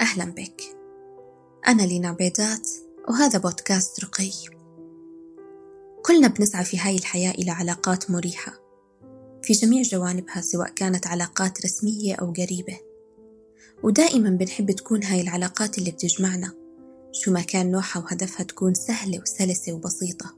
أهلا بك. أنا لينا عبيدات وهذا بودكاست رقي. كلنا بنسعى في هاي الحياة إلى علاقات مريحة. في جميع جوانبها سواء كانت علاقات رسمية أو قريبة. ودائما بنحب تكون هاي العلاقات اللي بتجمعنا. شو ما كان نوعها وهدفها تكون سهلة وسلسة وبسيطة.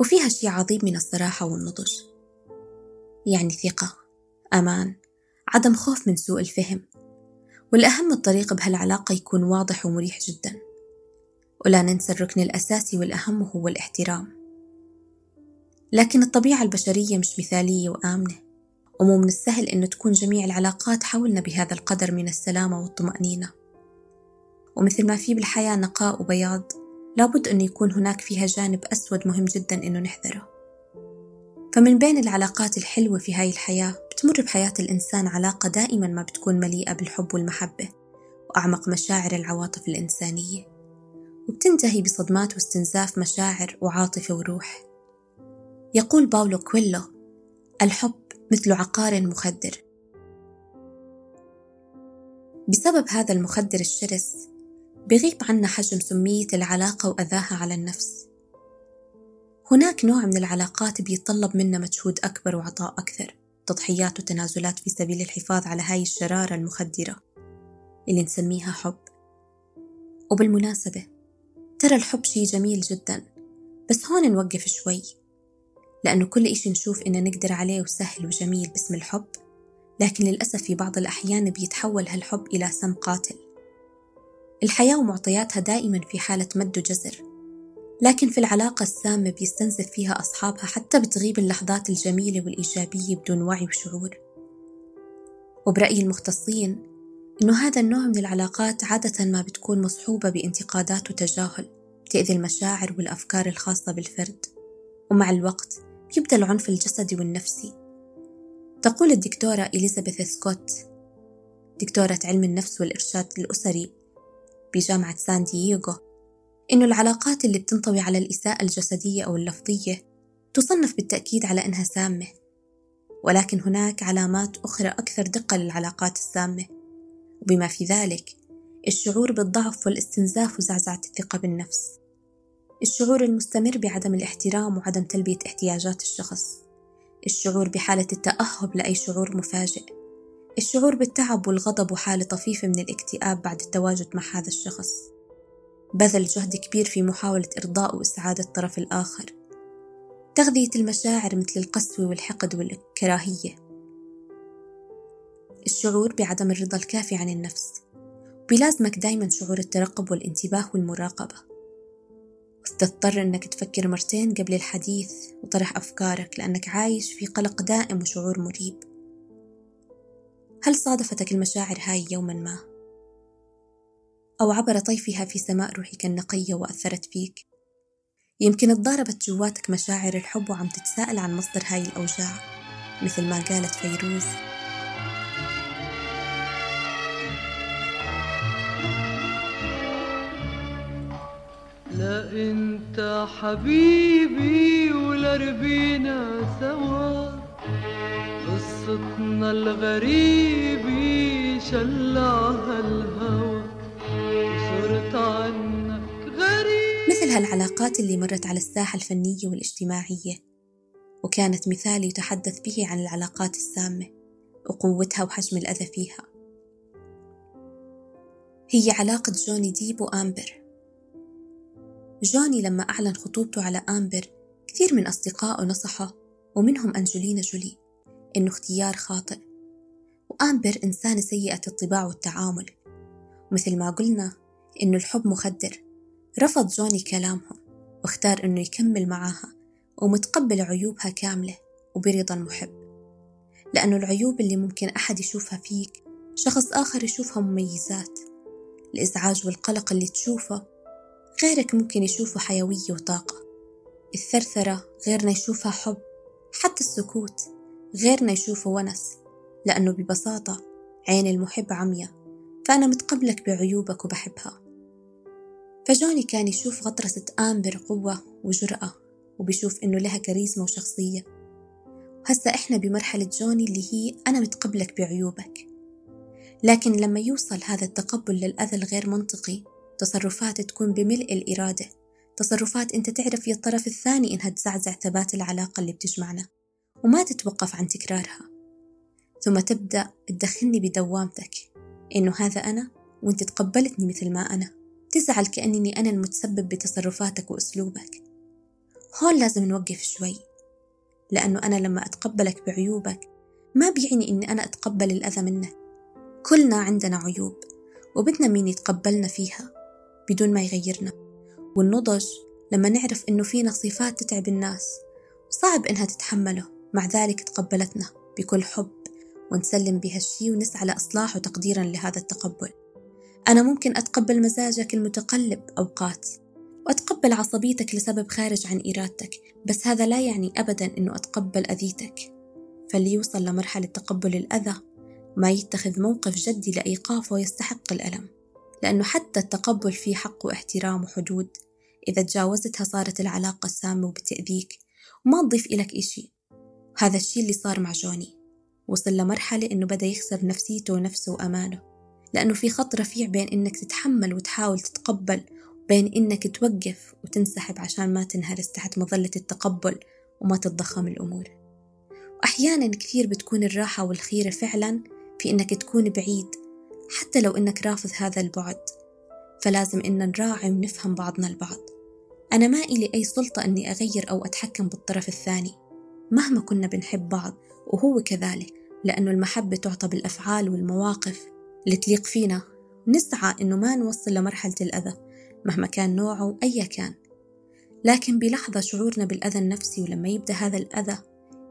وفيها شي عظيم من الصراحة والنضج. يعني ثقة أمان عدم خوف من سوء الفهم. والأهم الطريق بهالعلاقة يكون واضح ومريح جدا. ولا ننسى الركن الأساسي والأهم هو الاحترام. لكن الطبيعة البشرية مش مثالية وآمنة ومو من السهل إنه تكون جميع العلاقات حولنا بهذا القدر من السلامة والطمأنينة. ومثل ما في بالحياة نقاء وبياض لابد أن يكون هناك فيها جانب أسود مهم جدا إنه نحذره. فمن بين العلاقات الحلوة في هاي الحياة بتمر بحياة الإنسان علاقة دائما ما بتكون مليئة بالحب والمحبة وأعمق مشاعر العواطف الإنسانية. وبتنتهي بصدمات واستنزاف مشاعر وعاطفة وروح. يقول باولو كويلو الحب مثل عقار مخدر. بسبب هذا المخدر الشرس بغيب عنا حجم سمية العلاقة وأذاها على النفس. هناك نوع من العلاقات بيتطلب منا مجهود أكبر وعطاء أكثر تضحيات وتنازلات في سبيل الحفاظ على هاي الشرارة المخدرة اللي نسميها حب. وبالمناسبة ترى الحب شي جميل جدا بس هون نوقف شوي. لأنه كل إشي نشوف إنه نقدر عليه وسهل وجميل باسم الحب لكن للأسف في بعض الأحيان بيتحول هالحب إلى سم قاتل. الحياة ومعطياتها دائما في حالة مد وجزر لكن في العلاقة السامة بيستنزف فيها أصحابها حتى بتغيب اللحظات الجميلة والإيجابية بدون وعي وشعور. وبرأي المختصين إنه هذا النوع من العلاقات عادة ما بتكون مصحوبة بانتقادات وتجاهل تأذي المشاعر والأفكار الخاصة بالفرد. ومع الوقت بيبدأ العنف الجسدي والنفسي. تقول الدكتورة إليزابيث سكوت دكتورة علم النفس والإرشاد الأسري بجامعة سان دييغو إنه العلاقات اللي بتنطوي على الإساءة الجسدية أو اللفظية تصنف بالتأكيد على إنها سامة ولكن هناك علامات أخرى أكثر دقة للعلاقات السامة. وبما في ذلك الشعور بالضعف والاستنزاف وزعزعة الثقة بالنفس. الشعور المستمر بعدم الاحترام وعدم تلبية احتياجات الشخص. الشعور بحالة التأهب لأي شعور مفاجئ. الشعور بالتعب والغضب وحالة طفيفة من الاكتئاب بعد التواجد مع هذا الشخص. بذل جهد كبير في محاولة إرضاء وإسعاد الطرف الآخر. تغذية المشاعر مثل القسوة والحقد والكراهية. الشعور بعدم الرضا الكافي عن النفس. بلازمك دايما شعور الترقب والانتباه والمراقبة. وتضطر أنك تفكر مرتين قبل الحديث وطرح أفكارك لأنك عايش في قلق دائم وشعور مريب. هل صادفتك المشاعر هاي يوما ما؟ أو عبر طيفها في سماء روحك النقية وأثرت فيك؟ يمكن تضاربت جواتك مشاعر الحب وعم تتساءل عن مصدر هاي الأوجاع مثل ما قالت فيروز. لا انت حبيبي ولا ربينا سوا. قصتنا الغريبة شلعها الهوى. وصرت عنك غريب. مثل هالعلاقات اللي مرت على الساحة الفنية والاجتماعية وكانت مثال يتحدث به عن العلاقات السامة وقوتها وحجم الأذى فيها. هي علاقة جوني ديب وآمبر. جوني لما أعلن خطوبته على آمبر كثير من أصدقائه نصحه ومنهم أنجلينا جولي إنه اختيار خاطئ. وآمبر إنسانة سيئة الطباع والتعامل. ومثل ما قلنا إنه الحب مخدر. رفض جوني كلامهم واختار إنه يكمل معاها ومتقبل عيوبها كاملة وبرضا المحب. لأنه العيوب اللي ممكن أحد يشوفها فيك شخص آخر يشوفها مميزات. الإزعاج والقلق اللي تشوفه غيرك ممكن يشوفه حيوية وطاقة. الثرثرة غيرنا يشوفها حب حتى السكوت غيرنا يشوفه ونس لأنه ببساطة عين المحب عمية فأنا متقبلك بعيوبك وبحبها. فجوني كان يشوف غطرسة آمبر قوة وجرأة وبيشوف إنه لها كاريزما وشخصية. وهسا إحنا بمرحلة جوني اللي هي أنا متقبلك بعيوبك. لكن لما يوصل هذا التقبل للأذى الغير منطقي تصرفات تكون بملء الإرادة. تصرفات أنت تعرف يا الطرف الثاني إنها تزعزع ثبات العلاقة اللي بتجمعنا وما تتوقف عن تكرارها. ثم تبدأ تدخلني بدوامتك إنه هذا أنا وأنت تقبلتني مثل ما أنا. تزعل كأنني أنا المتسبب بتصرفاتك وأسلوبك. هون لازم نوقف شوي لأنه أنا لما أتقبلك بعيوبك ما بيعني إني أنا أتقبل الأذى منك. كلنا عندنا عيوب وبدنا مين يتقبلنا فيها. بدون ما يغيرنا. والنضج لما نعرف إنه فينا صفات تتعب الناس وصعب إنها تتحمله. مع ذلك تقبلتنا بكل حب ونسلم بهالشي ونسعى لإصلاحه تقديرا لهذا التقبل. أنا ممكن أتقبل مزاجك المتقلب أوقات وأتقبل عصبيتك لسبب خارج عن إرادتك بس هذا لا يعني أبدا أنه أتقبل أذيتك. فاللي يوصل لمرحلة تقبل الأذى ما يتخذ موقف جدي لإيقافه يستحق الألم. لأنه حتى التقبل فيه حق واحترام وحدود. إذا تجاوزتها صارت العلاقة سامة وبتأذيك وما تضيف إلك إشي. هذا الشي اللي صار مع جوني. وصل لمرحلة إنه بدأ يخسر نفسيته ونفسه وأمانه. لأنه في خط رفيع بين إنك تتحمل وتحاول تتقبل وبين إنك توقف وتنسحب عشان ما تنهرس تحت مظلة التقبل وما تتضخم الأمور. وأحيانا كثير بتكون الراحة والخيرة فعلا في إنك تكون بعيد حتى لو إنك رافض هذا البعد فلازم إن نراعي ونفهم بعضنا البعض. أنا ما إلي أي سلطة إني أغير أو أتحكم بالطرف الثاني مهما كنا بنحب بعض وهو كذلك لأنه المحبة تعطى بالأفعال والمواقف اللي تليق فينا. نسعى إنه ما نوصل لمرحلة الأذى مهما كان نوعه أيا كان. لكن بلحظة شعورنا بالأذى النفسي ولما يبدأ هذا الأذى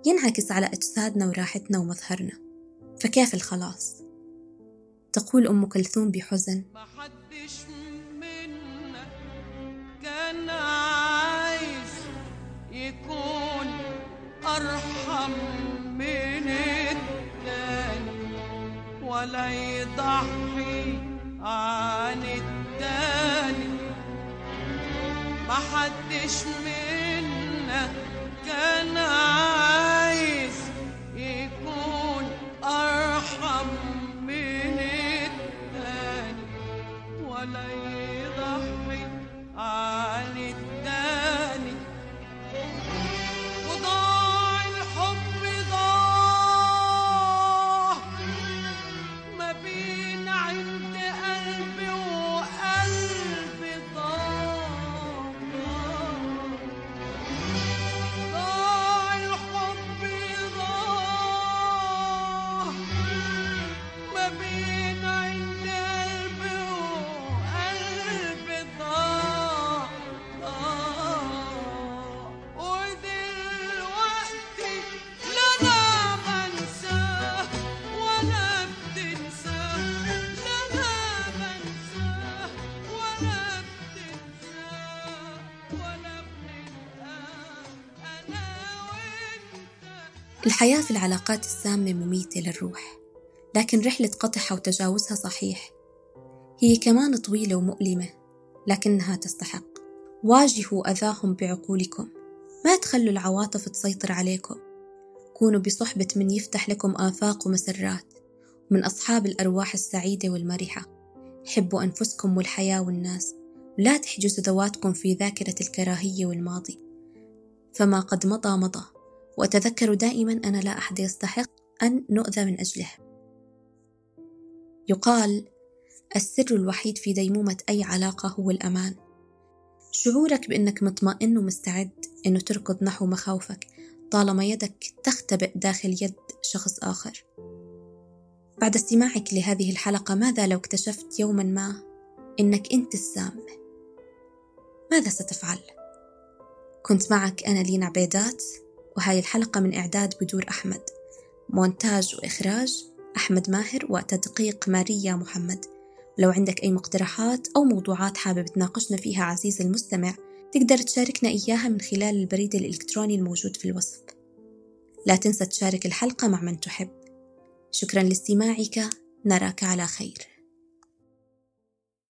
ينعكس على أجسادنا وراحتنا ومظهرنا. فكيف الخلاص؟ تقول أم كلثوم بحزن. محدش منا كان عايز يكون أرحم من التاني ولا يضحي عن التاني. محدش منا كان عايز الحياة في العلاقات السامة مميتة للروح لكن رحلة قطعها وتجاوزها صحيح. هي كمان طويلة ومؤلمة لكنها تستحق. واجهوا أذاهم بعقولكم. ما تخلوا العواطف تسيطر عليكم. كونوا بصحبة من يفتح لكم آفاق ومسرات من أصحاب الأرواح السعيدة والمرحة. حبوا أنفسكم والحياة والناس ولا تحجزوا ذواتكم في ذاكرة الكراهية والماضي. فما قد مضى مضى. وأتذكر دائما أن لا أحد يستحق أن نؤذى من أجله. يقال السر الوحيد في ديمومة أي علاقة هو الأمان. شعورك بأنك مطمئن ومستعد أنه تركض نحو مخاوفك طالما يدك تختبئ داخل يد شخص آخر. بعد استماعك لهذه الحلقة ماذا لو اكتشفت يوما ما أنك أنت السام؟ ماذا ستفعل؟ كنت معك أنا لينا عبيدات. وهاي الحلقة من إعداد بدور أحمد. مونتاج وإخراج أحمد ماهر وتدقيق ماريا محمد. لو عندك أي مقترحات أو موضوعات حابب تناقشنا فيها عزيزي المستمع تقدر تشاركنا إياها من خلال البريد الإلكتروني الموجود في الوصف. لا تنسى تشارك الحلقة مع من تحب. شكرا لاستماعك. نراك على خير.